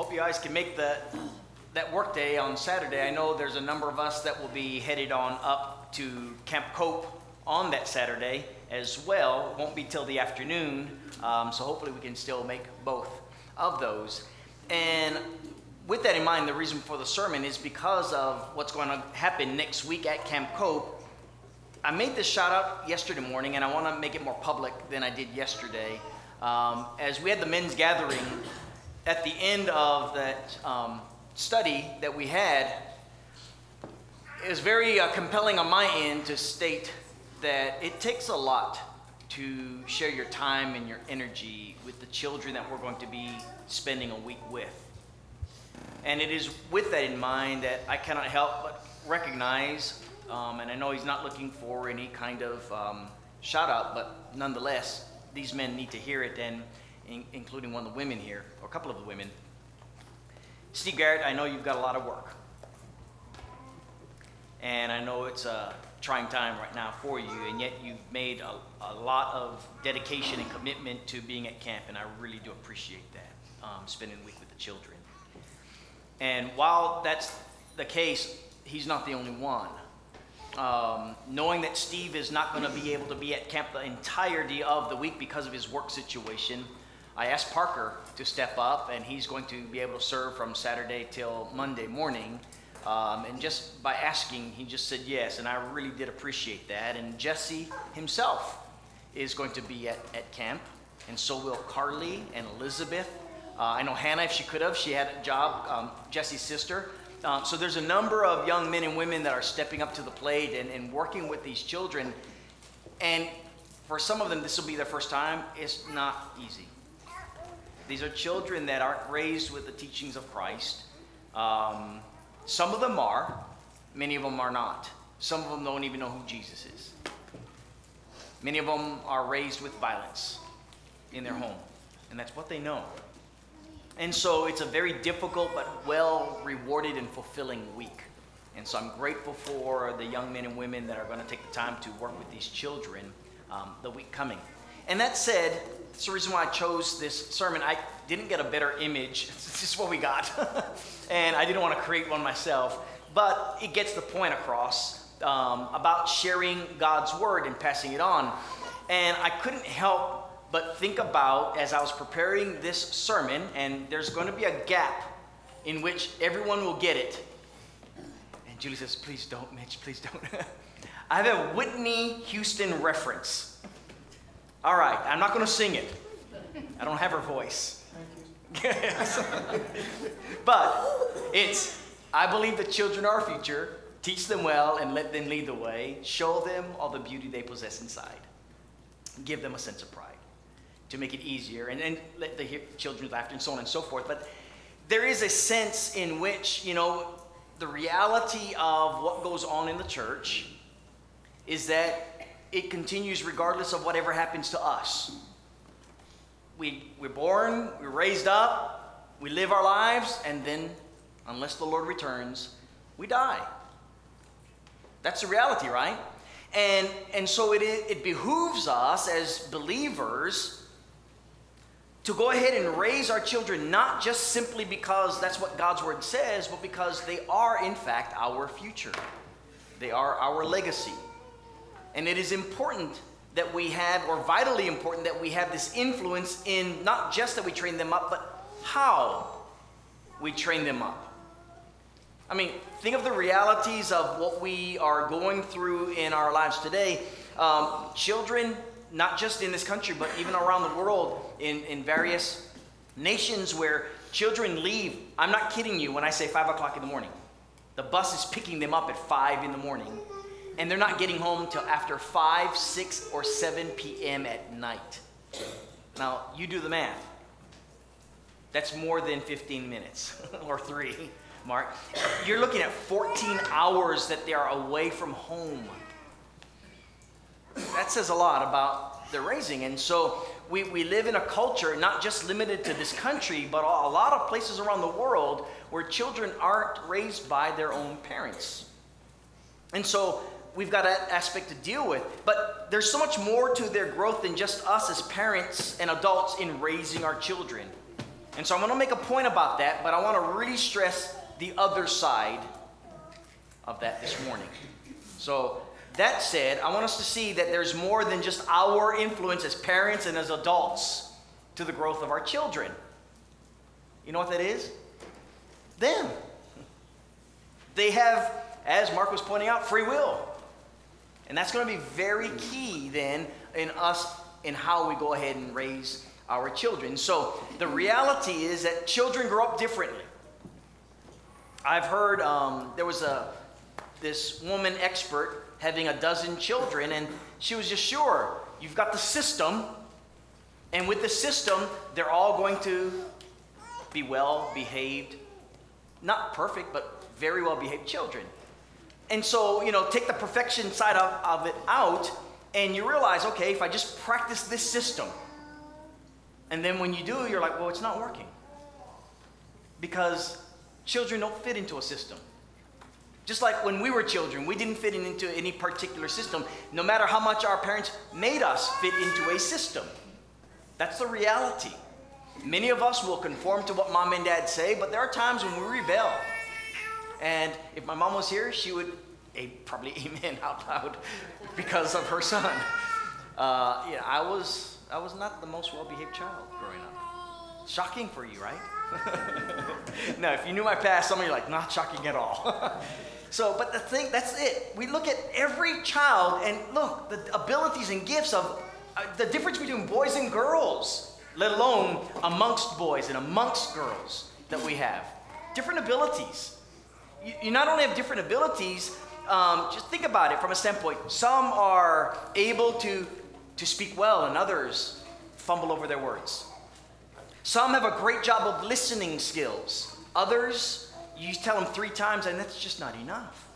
hope you guys can make the that work day on Saturday. I know there's a number of us that will be headed on up to Camp Cope on that Saturday as well. It won't be till the afternoon, um, so hopefully we can still make both of those. And with that in mind, the reason for the sermon is because of what's going to happen next week at Camp Cope. I made this shout out yesterday morning, and I want to make it more public than I did yesterday. Um, as we had the men's gathering, at the end of that um, study that we had, it was very uh, compelling on my end to state that it takes a lot to share your time and your energy with the children that we're going to be spending a week with. And it is with that in mind that I cannot help but recognize, um, and I know he's not looking for any kind of um, shout out, but nonetheless, these men need to hear it, and in, including one of the women here, or a couple of the women. Steve Garrett, I know you've got a lot of work. And I know it's a trying time right now for you, and yet you've made a, a lot of dedication and commitment to being at camp, and I really do appreciate that, um, spending the week with the children. And while that's the case, he's not the only one. Um, knowing that Steve is not going to be able to be at camp the entirety of the week because of his work situation, I asked Parker to step up, and he's going to be able to serve from Saturday till Monday morning. Um, and just by asking, he just said yes, and I really did appreciate that. And Jesse himself is going to be at, at camp, and so will Carly and Elizabeth. Uh, I know Hannah, if she could have, she had a job, um, Jesse's sister. Um, so there's a number of young men and women that are stepping up to the plate and, and working with these children. And for some of them, this will be their first time. It's not easy. These are children that aren't raised with the teachings of Christ. Um, some of them are, many of them are not. Some of them don't even know who Jesus is. Many of them are raised with violence in their home, and that's what they know. And so it's a very difficult but well rewarded and fulfilling week. And so I'm grateful for the young men and women that are going to take the time to work with these children um, the week coming. And that said, that's the reason why I chose this sermon. I didn't get a better image. It's just what we got. and I didn't want to create one myself. But it gets the point across um, about sharing God's word and passing it on. And I couldn't help but think about as I was preparing this sermon, and there's going to be a gap in which everyone will get it. And Julie says, Please don't, Mitch, please don't. I have a Whitney Houston reference. All right, I'm not going to sing it. I don't have her voice. but it's, I believe the children are our future. Teach them well and let them lead the way. Show them all the beauty they possess inside. Give them a sense of pride to make it easier and, and let the children laughter and so on and so forth. But there is a sense in which, you know, the reality of what goes on in the church is that it continues regardless of whatever happens to us. We, we're born, we're raised up, we live our lives, and then, unless the Lord returns, we die. That's the reality, right? And, and so it, it behooves us as believers to go ahead and raise our children not just simply because that's what God's word says, but because they are, in fact, our future. They are our legacy. And it is important that we have, or vitally important, that we have this influence in not just that we train them up, but how we train them up. I mean, think of the realities of what we are going through in our lives today. Um, children, not just in this country, but even around the world, in, in various nations where children leave. I'm not kidding you when I say 5 o'clock in the morning. The bus is picking them up at 5 in the morning and they're not getting home till after 5, 6, or 7 p.m. at night. Now, you do the math. That's more than 15 minutes or three, Mark. You're looking at 14 hours that they are away from home. That says a lot about their raising. And so we, we live in a culture not just limited to this country, but a lot of places around the world where children aren't raised by their own parents. And so we've got that aspect to deal with. But there's so much more to their growth than just us as parents and adults in raising our children. And so I'm going to make a point about that, but I want to really stress the other side of that this morning. So, that said, I want us to see that there's more than just our influence as parents and as adults to the growth of our children. You know what that is? Them. They have, as Mark was pointing out, free will. And that's going to be very key then in us in how we go ahead and raise our children. So the reality is that children grow up differently. I've heard um, there was a this woman expert having a dozen children, and she was just sure you've got the system, and with the system, they're all going to be well behaved, not perfect, but very well behaved children. And so, you know, take the perfection side of, of it out, and you realize, okay, if I just practice this system, and then when you do, you're like, well, it's not working. Because children don't fit into a system. Just like when we were children, we didn't fit into any particular system, no matter how much our parents made us fit into a system. That's the reality. Many of us will conform to what mom and dad say, but there are times when we rebel. And if my mom was here, she would a, probably amen out loud because of her son. Uh, yeah, I was I was not the most well-behaved child growing up. Shocking for you, right? no, if you knew my past, some of you are like, not shocking at all. so, but the thing, that's it. We look at every child and look, the abilities and gifts of uh, the difference between boys and girls, let alone amongst boys and amongst girls that we have. Different abilities. You, you not only have different abilities, um, just think about it from a standpoint. Some are able to, to speak well, and others fumble over their words. Some have a great job of listening skills. Others, you tell them three times, and that's just not enough.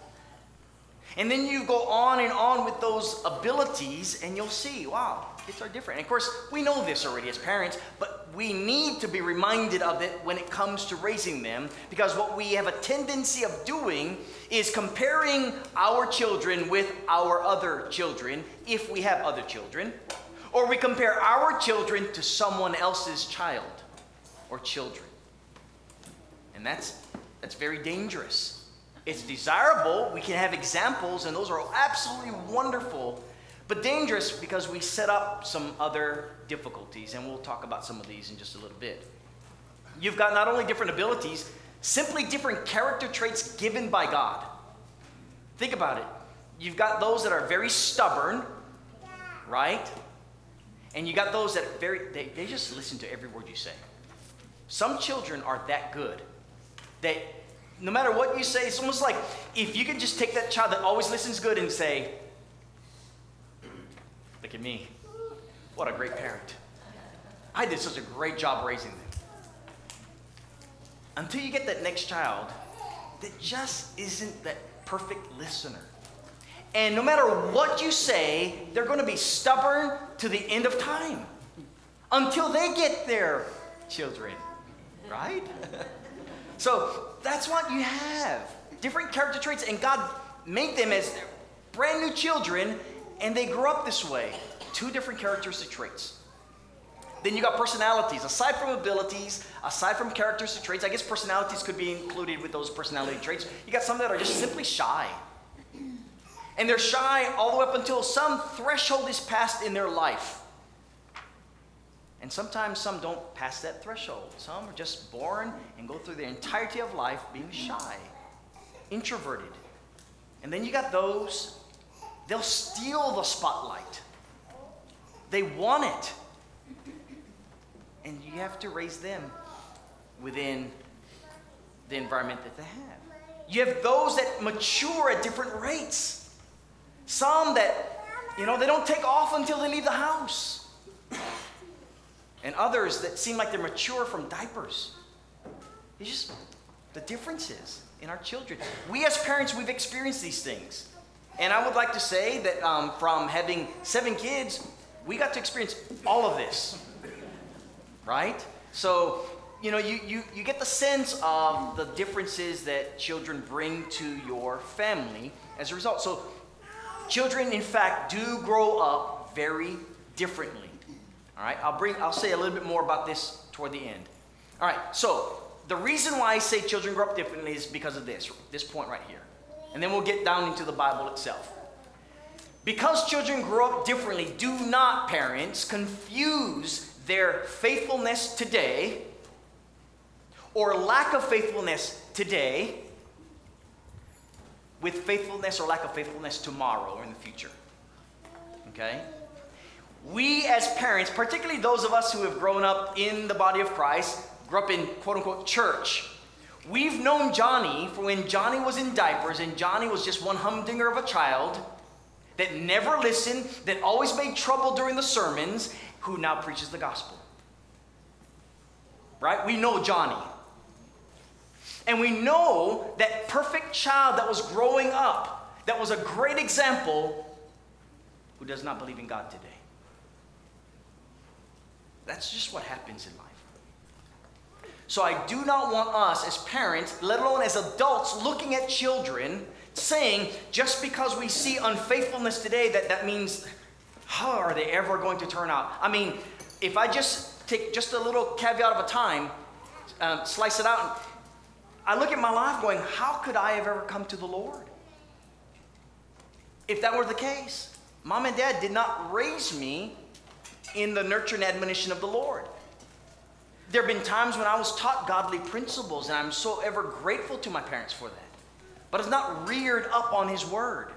And then you go on and on with those abilities, and you'll see, wow, kids are different. And of course, we know this already as parents, but we need to be reminded of it when it comes to raising them, because what we have a tendency of doing is comparing our children with our other children, if we have other children, or we compare our children to someone else's child or children. And that's, that's very dangerous. It's desirable. We can have examples, and those are absolutely wonderful, but dangerous because we set up some other difficulties, and we'll talk about some of these in just a little bit. You've got not only different abilities, simply different character traits given by God. Think about it. You've got those that are very stubborn, right? And you got those that very they, they just listen to every word you say. Some children are that good that no matter what you say, it's almost like if you can just take that child that always listens good and say, at me. What a great parent. I did such a great job raising them. Until you get that next child that just isn't that perfect listener. And no matter what you say, they're going to be stubborn to the end of time until they get their children, right? so that's what you have different character traits, and God made them as brand new children, and they grew up this way. Two different characteristic traits. Then you got personalities. Aside from abilities, aside from characteristic traits, I guess personalities could be included with those personality traits. You got some that are just simply shy. And they're shy all the way up until some threshold is passed in their life. And sometimes some don't pass that threshold. Some are just born and go through the entirety of life being shy, introverted. And then you got those, they'll steal the spotlight. They want it. And you have to raise them within the environment that they have. You have those that mature at different rates. Some that, you know, they don't take off until they leave the house and others that seem like they're mature from diapers. It's just the differences in our children. We as parents, we've experienced these things. And I would like to say that um, from having seven kids, we got to experience all of this. Right? So, you know, you, you, you get the sense of the differences that children bring to your family as a result. So, children, in fact, do grow up very differently. All right, I'll bring I'll say a little bit more about this toward the end. All right, so the reason why I say children grow up differently is because of this, this point right here. And then we'll get down into the Bible itself. Because children grow up differently, do not, parents, confuse their faithfulness today or lack of faithfulness today with faithfulness or lack of faithfulness tomorrow or in the future. Okay? We as parents, particularly those of us who have grown up in the body of Christ, grew up in quote unquote church, we've known Johnny for when Johnny was in diapers and Johnny was just one humdinger of a child that never listened, that always made trouble during the sermons, who now preaches the gospel. Right? We know Johnny. And we know that perfect child that was growing up, that was a great example, who does not believe in God today. That's just what happens in life. So I do not want us as parents, let alone as adults, looking at children saying just because we see unfaithfulness today that that means how are they ever going to turn out? I mean, if I just take just a little caveat of a time, um, slice it out, I look at my life going, how could I have ever come to the Lord? If that were the case, mom and dad did not raise me in the nurture and admonition of the Lord. There have been times when I was taught godly principles, and I'm so ever grateful to my parents for that. But it's not reared up on His Word.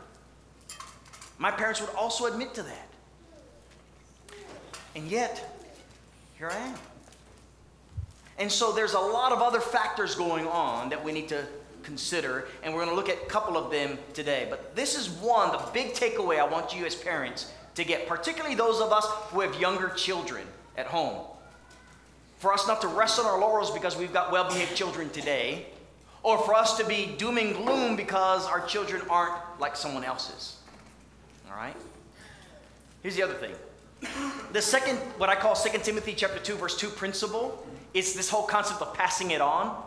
My parents would also admit to that. And yet, here I am. And so there's a lot of other factors going on that we need to consider, and we're going to look at a couple of them today. But this is one, the big takeaway I want you as parents to get, particularly those of us who have younger children at home. For us not to rest on our laurels because we've got well behaved children today, or for us to be doom and gloom because our children aren't like someone else's. All right? Here's the other thing. The second, what I call 2 Timothy chapter 2, verse 2 principle is this whole concept of passing it on.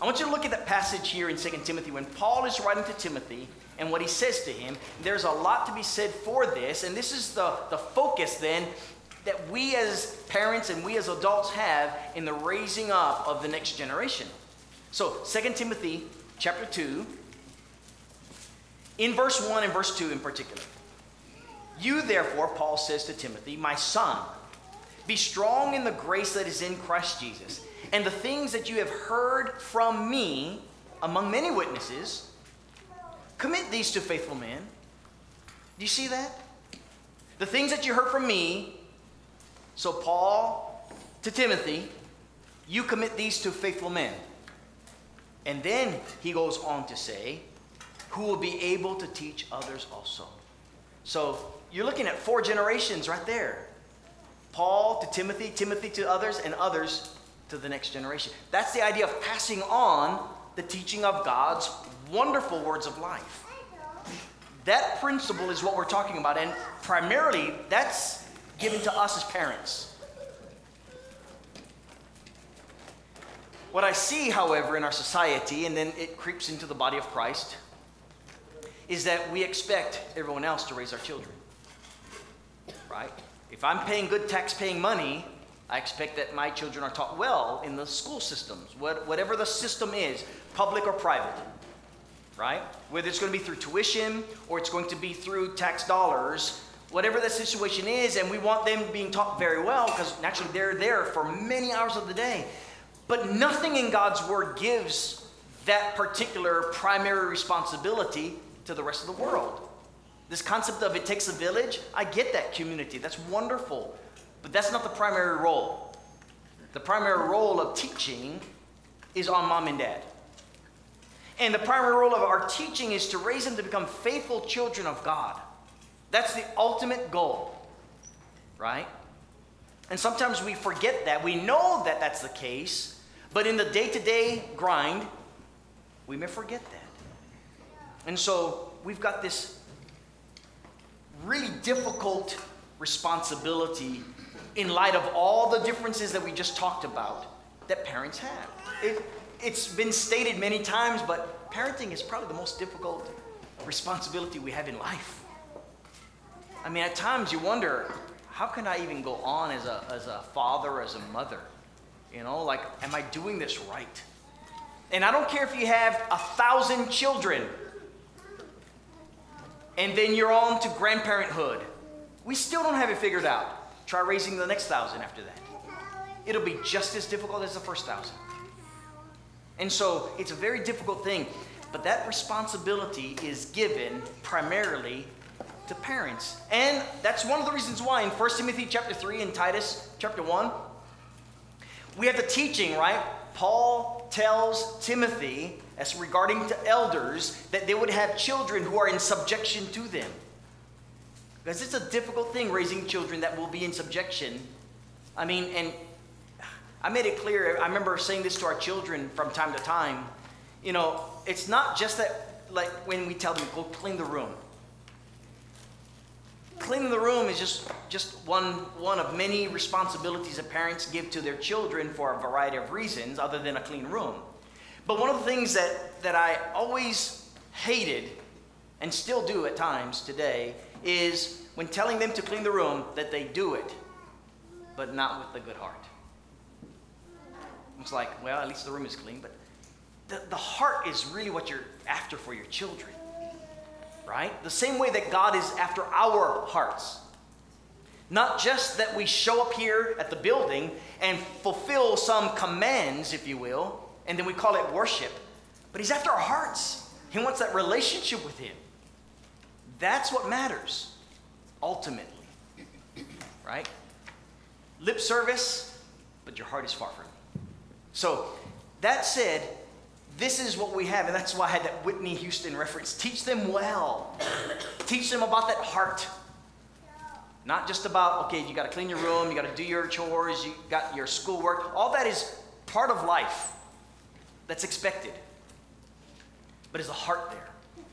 I want you to look at that passage here in 2 Timothy when Paul is writing to Timothy and what he says to him. There's a lot to be said for this, and this is the, the focus then that we as parents and we as adults have in the raising up of the next generation. So, 2 Timothy chapter 2, in verse 1 and verse 2 in particular. You, therefore, Paul says to Timothy, my son, be strong in the grace that is in Christ Jesus. And the things that you have heard from me among many witnesses, commit these to faithful men. Do you see that? The things that you heard from me, so Paul to Timothy, you commit these to faithful men. And then he goes on to say, who will be able to teach others also. So you're looking at four generations right there. Paul to Timothy, Timothy to others, and others to the next generation. That's the idea of passing on the teaching of God's wonderful words of life. That principle is what we're talking about, and primarily that's given to us as parents. What I see, however, in our society, and then it creeps into the body of Christ, is that we expect everyone else to raise our children. Right? If I'm paying good tax paying money, I expect that my children are taught well in the school systems, whatever the system is, public or private, right? Whether it's going to be through tuition or it's going to be through tax dollars, whatever the situation is, and we want them being taught very well because naturally they're there for many hours of the day. But nothing in God's Word gives that particular primary responsibility to the rest of the world. This concept of it takes a village, I get that community. That's wonderful. But that's not the primary role. The primary role of teaching is on mom and dad. And the primary role of our teaching is to raise them to become faithful children of God. That's the ultimate goal, right? And sometimes we forget that. We know that that's the case, but in the day to day grind, we may forget that. And so we've got this really difficult responsibility in light of all the differences that we just talked about that parents have. It, it's been stated many times, but parenting is probably the most difficult responsibility we have in life. I mean, at times you wonder, how can I even go on as a, as a father, as a mother? You know, like, am I doing this right? And I don't care if you have a thousand children and then you're on to grandparenthood. We still don't have it figured out. Try raising the next thousand after that. It'll be just as difficult as the first thousand. And so it's a very difficult thing, but that responsibility is given primarily to parents. And that's one of the reasons why in 1 Timothy chapter 3 and Titus chapter 1, we have the teaching, right? Paul tells Timothy, as regarding to elders, that they would have children who are in subjection to them. Because it's a difficult thing raising children that will be in subjection. I mean, and I made it clear, I remember saying this to our children from time to time. You know, it's not just that, like, when we tell them, go clean the room. Cleaning the room is just, just one, one of many responsibilities that parents give to their children for a variety of reasons, other than a clean room. But one of the things that, that I always hated, and still do at times today, is when telling them to clean the room, that they do it, but not with a good heart. It's like, well, at least the room is clean, but the, the heart is really what you're after for your children right? The same way that God is after our hearts. Not just that we show up here at the building and fulfill some commands, if you will, and then we call it worship, but He's after our hearts. He wants that relationship with Him. That's what matters, ultimately, right? Lip service, but your heart is far from me. So, that said, this is what we have, and that's why I had that Whitney Houston reference. Teach them well. Teach them about that heart. Not just about, okay, you got to clean your room, you got to do your chores, you got your schoolwork. All that is part of life that's expected. But is the heart there?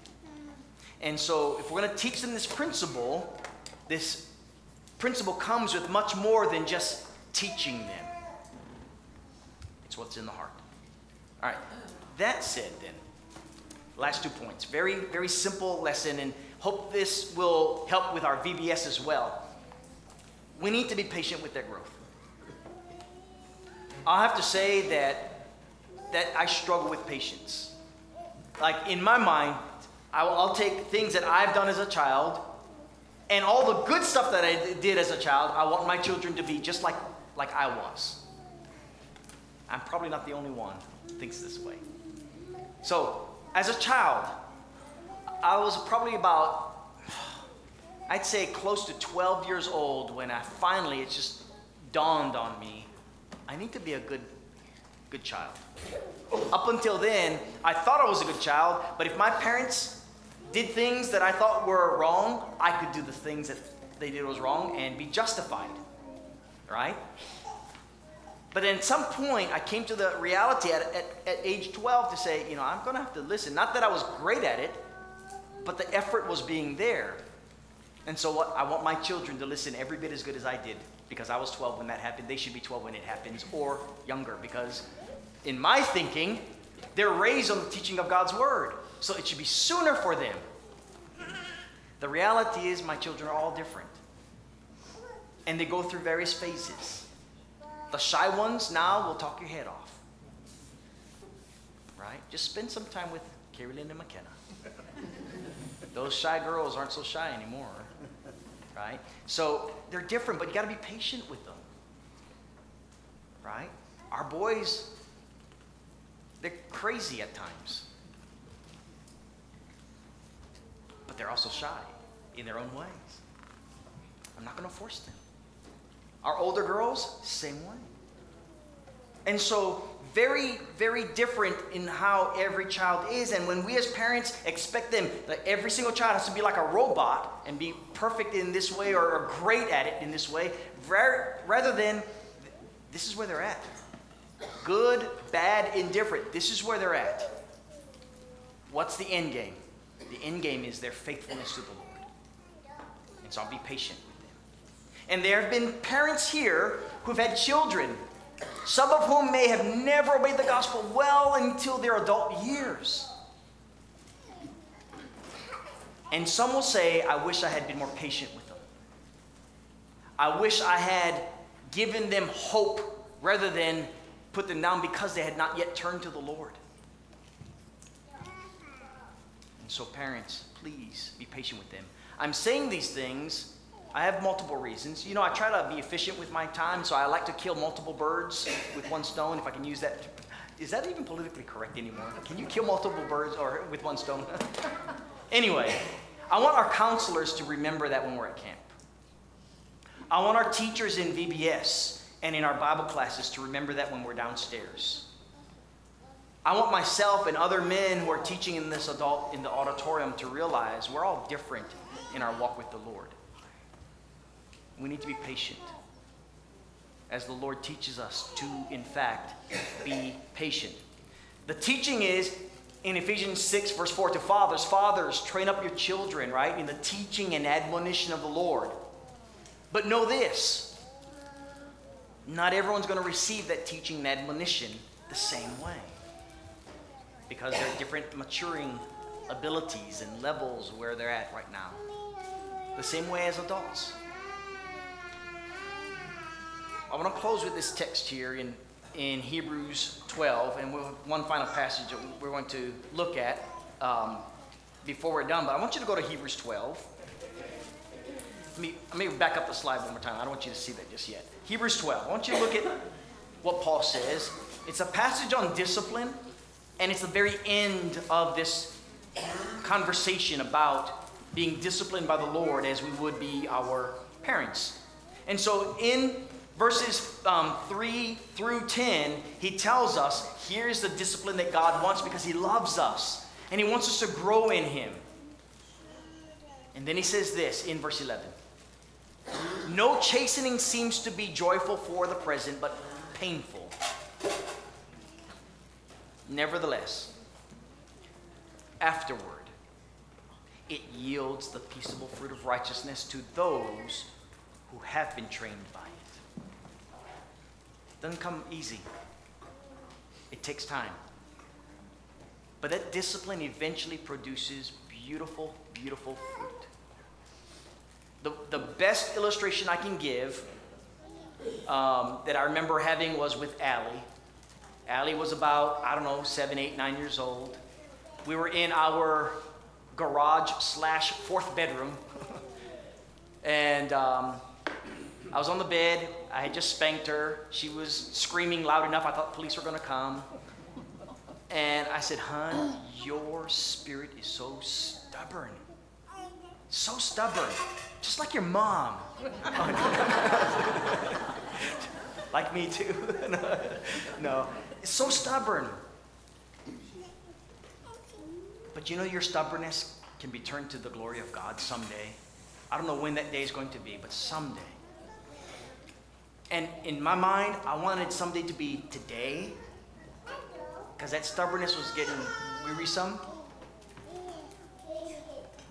And so, if we're going to teach them this principle, this principle comes with much more than just teaching them. It's what's in the heart. All right. That said, then, last two points. Very, very simple lesson, and hope this will help with our VBS as well. We need to be patient with their growth. I'll have to say that that I struggle with patience. Like in my mind, I will, I'll take things that I've done as a child, and all the good stuff that I did as a child. I want my children to be just like like I was. I'm probably not the only one who thinks this way. So, as a child, I was probably about, I'd say close to 12 years old when I finally, it just dawned on me, I need to be a good, good child. Up until then, I thought I was a good child, but if my parents did things that I thought were wrong, I could do the things that they did was wrong and be justified. Right? But at some point, I came to the reality at, at, at age 12 to say, you know, I'm going to have to listen. Not that I was great at it, but the effort was being there. And so what, I want my children to listen every bit as good as I did because I was 12 when that happened. They should be 12 when it happens or younger because in my thinking, they're raised on the teaching of God's word. So it should be sooner for them. The reality is my children are all different. And they go through various phases. The shy ones now will talk your head off. Right? Just spend some time with Carolyn and McKenna. Those shy girls aren't so shy anymore. Right? So they're different, but you got to be patient with them. Right? Our boys, they're crazy at times. But they're also shy in their own ways. I'm not going to force them. Our older girls, same way. And so, very, very different in how every child is. And when we as parents expect them that every single child has to be like a robot and be perfect in this way or, or great at it in this way, rather than this is where they're at. Good, bad, indifferent. This is where they're at. What's the end game? The end game is their faithfulness to the Lord. And so I'll be patient. And there have been parents here who've had children, some of whom may have never obeyed the gospel well until their adult years. And some will say, I wish I had been more patient with them. I wish I had given them hope rather than put them down because they had not yet turned to the Lord. And so, parents, please be patient with them. I'm saying these things. I have multiple reasons. You know, I try to be efficient with my time, so I like to kill multiple birds with one stone, if I can use that. Is that even politically correct anymore? Can you kill multiple birds or with one stone? anyway, I want our counselors to remember that when we're at camp. I want our teachers in VBS and in our Bible classes to remember that when we're downstairs. I want myself and other men who are teaching in this adult in the auditorium to realize we're all different in our walk with the Lord. We need to be patient as the Lord teaches us to, in fact, be patient. The teaching is in Ephesians 6, verse 4 to fathers, fathers, train up your children, right, in the teaching and admonition of the Lord. But know this not everyone's going to receive that teaching and admonition the same way because there are different maturing abilities and levels where they're at right now. The same way as adults. I want to close with this text here in, in Hebrews 12, and we'll have one final passage that we're going to look at um, before we're done. But I want you to go to Hebrews 12. Let me, let me back up the slide one more time. I don't want you to see that just yet. Hebrews 12. I want you to look at what Paul says. It's a passage on discipline, and it's the very end of this conversation about being disciplined by the Lord as we would be our parents. And so in verses um, 3 through 10, he tells us here's the discipline that God wants because he loves us and he wants us to grow in him. And then he says this in verse 11 No chastening seems to be joyful for the present, but painful. Nevertheless, afterward, it yields the peaceable fruit of righteousness to those who have been trained by. Doesn't come easy. It takes time. But that discipline eventually produces beautiful, beautiful fruit. The, the best illustration I can give um, that I remember having was with Allie. Allie was about, I don't know, seven, eight, nine years old. We were in our garage slash fourth bedroom. and um, I was on the bed. I had just spanked her. She was screaming loud enough. I thought police were going to come. And I said, Hun, your spirit is so stubborn. So stubborn. Just like your mom. like me too. no, it's so stubborn. But you know, your stubbornness can be turned to the glory of God someday. I don't know when that day is going to be, but someday. And in my mind, I wanted someday to be today, because that stubbornness was getting wearisome.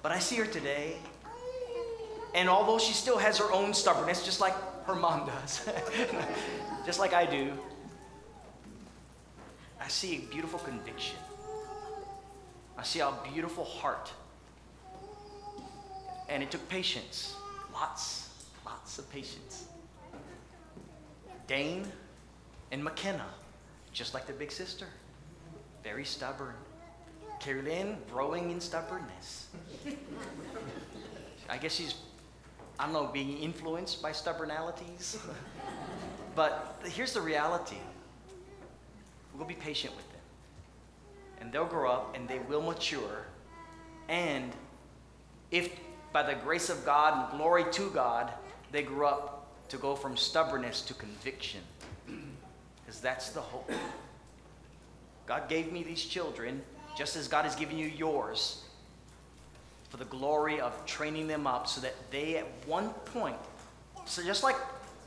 But I see her today, and although she still has her own stubbornness, just like her mom does, just like I do, I see a beautiful conviction. I see a beautiful heart. And it took patience. Lots, lots of patience. Dane and McKenna, just like their big sister, very stubborn. Carolyn, growing in stubbornness. I guess she's, I don't know, being influenced by stubbornalities. but here's the reality we'll be patient with them. And they'll grow up and they will mature. And if by the grace of God and glory to God, they grew up to go from stubbornness to conviction. Because that's the hope. God gave me these children just as God has given you yours for the glory of training them up so that they at one point, so just like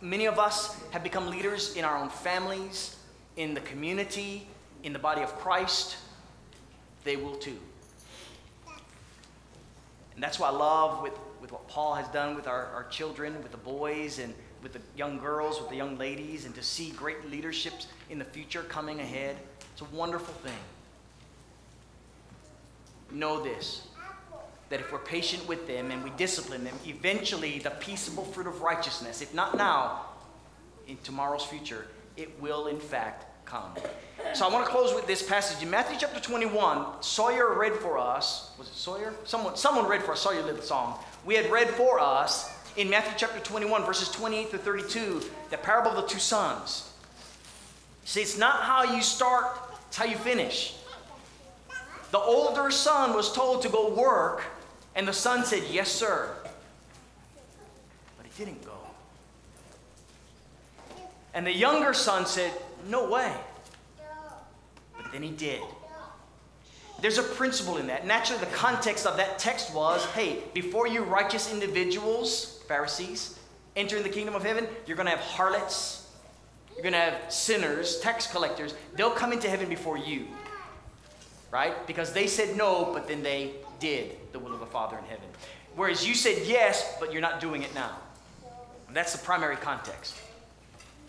many of us have become leaders in our own families, in the community, in the body of Christ, they will too. And that's why I love with, with what Paul has done with our, our children, with the boys, and with the young girls, with the young ladies, and to see great leaderships in the future coming ahead. It's a wonderful thing. Know this that if we're patient with them and we discipline them, eventually the peaceable fruit of righteousness, if not now, in tomorrow's future, it will in fact come. So I want to close with this passage in Matthew chapter 21. Sawyer read for us. Was it Sawyer? Someone, someone read for us. Sawyer did the song. We had read for us in Matthew chapter 21, verses 28 to 32, the parable of the two sons. See, it's not how you start, it's how you finish. The older son was told to go work, and the son said, Yes, sir. But he didn't go. And the younger son said, No way. But then he did. There's a principle in that. Naturally, the context of that text was hey, before you righteous individuals, Pharisees, enter in the kingdom of heaven, you're going to have harlots, you're going to have sinners, tax collectors. They'll come into heaven before you. Right? Because they said no, but then they did the will of the Father in heaven. Whereas you said yes, but you're not doing it now. And that's the primary context.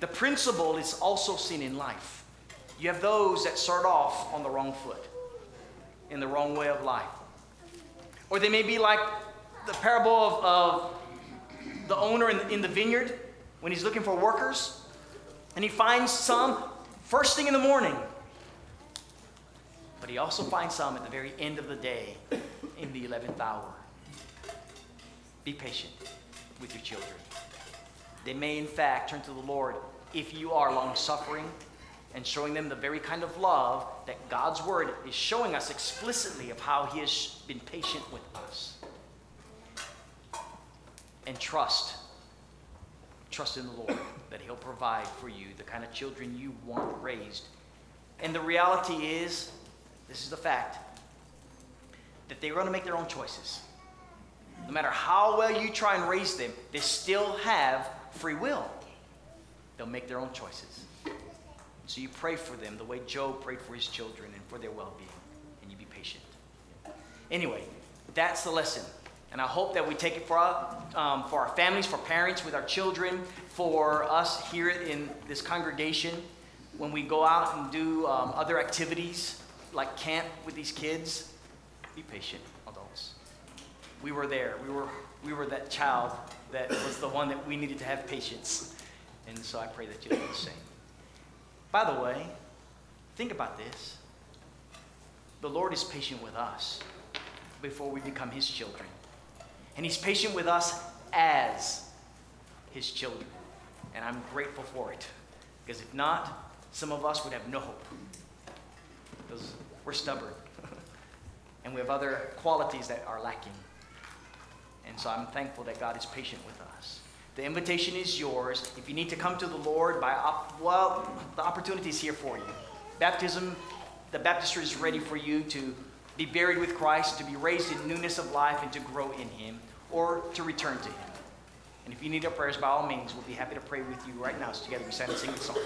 The principle is also seen in life. You have those that start off on the wrong foot, in the wrong way of life. Or they may be like the parable of, of the owner in, in the vineyard when he's looking for workers, and he finds some first thing in the morning. But he also finds some at the very end of the day, in the 11th hour. Be patient with your children. They may, in fact, turn to the Lord if you are long suffering and showing them the very kind of love that God's Word is showing us explicitly of how He has been patient with us. And trust. Trust in the Lord that He'll provide for you the kind of children you want raised. And the reality is this is the fact that they're going to make their own choices. No matter how well you try and raise them, they still have free will. They'll make their own choices. So you pray for them the way Job prayed for his children and for their well being, and you be patient. Anyway, that's the lesson. And I hope that we take it for our, um, for our families, for parents, with our children, for us here in this congregation, when we go out and do um, other activities like camp with these kids. Be patient, adults. We were there. We were, we were that child that was the one that we needed to have patience. And so I pray that you'll do the same. By the way, think about this. The Lord is patient with us before we become His children. And He's patient with us as His children. And I'm grateful for it. Because if not, some of us would have no hope. Because we're stubborn. and we have other qualities that are lacking. And so I'm thankful that God is patient with us. The invitation is yours. If you need to come to the Lord, by op- well, the opportunity is here for you. Baptism, the baptistry is ready for you to be buried with Christ, to be raised in newness of life, and to grow in Him, or to return to Him. And if you need our prayers, by all means, we'll be happy to pray with you right now. So together we stand and sing the song.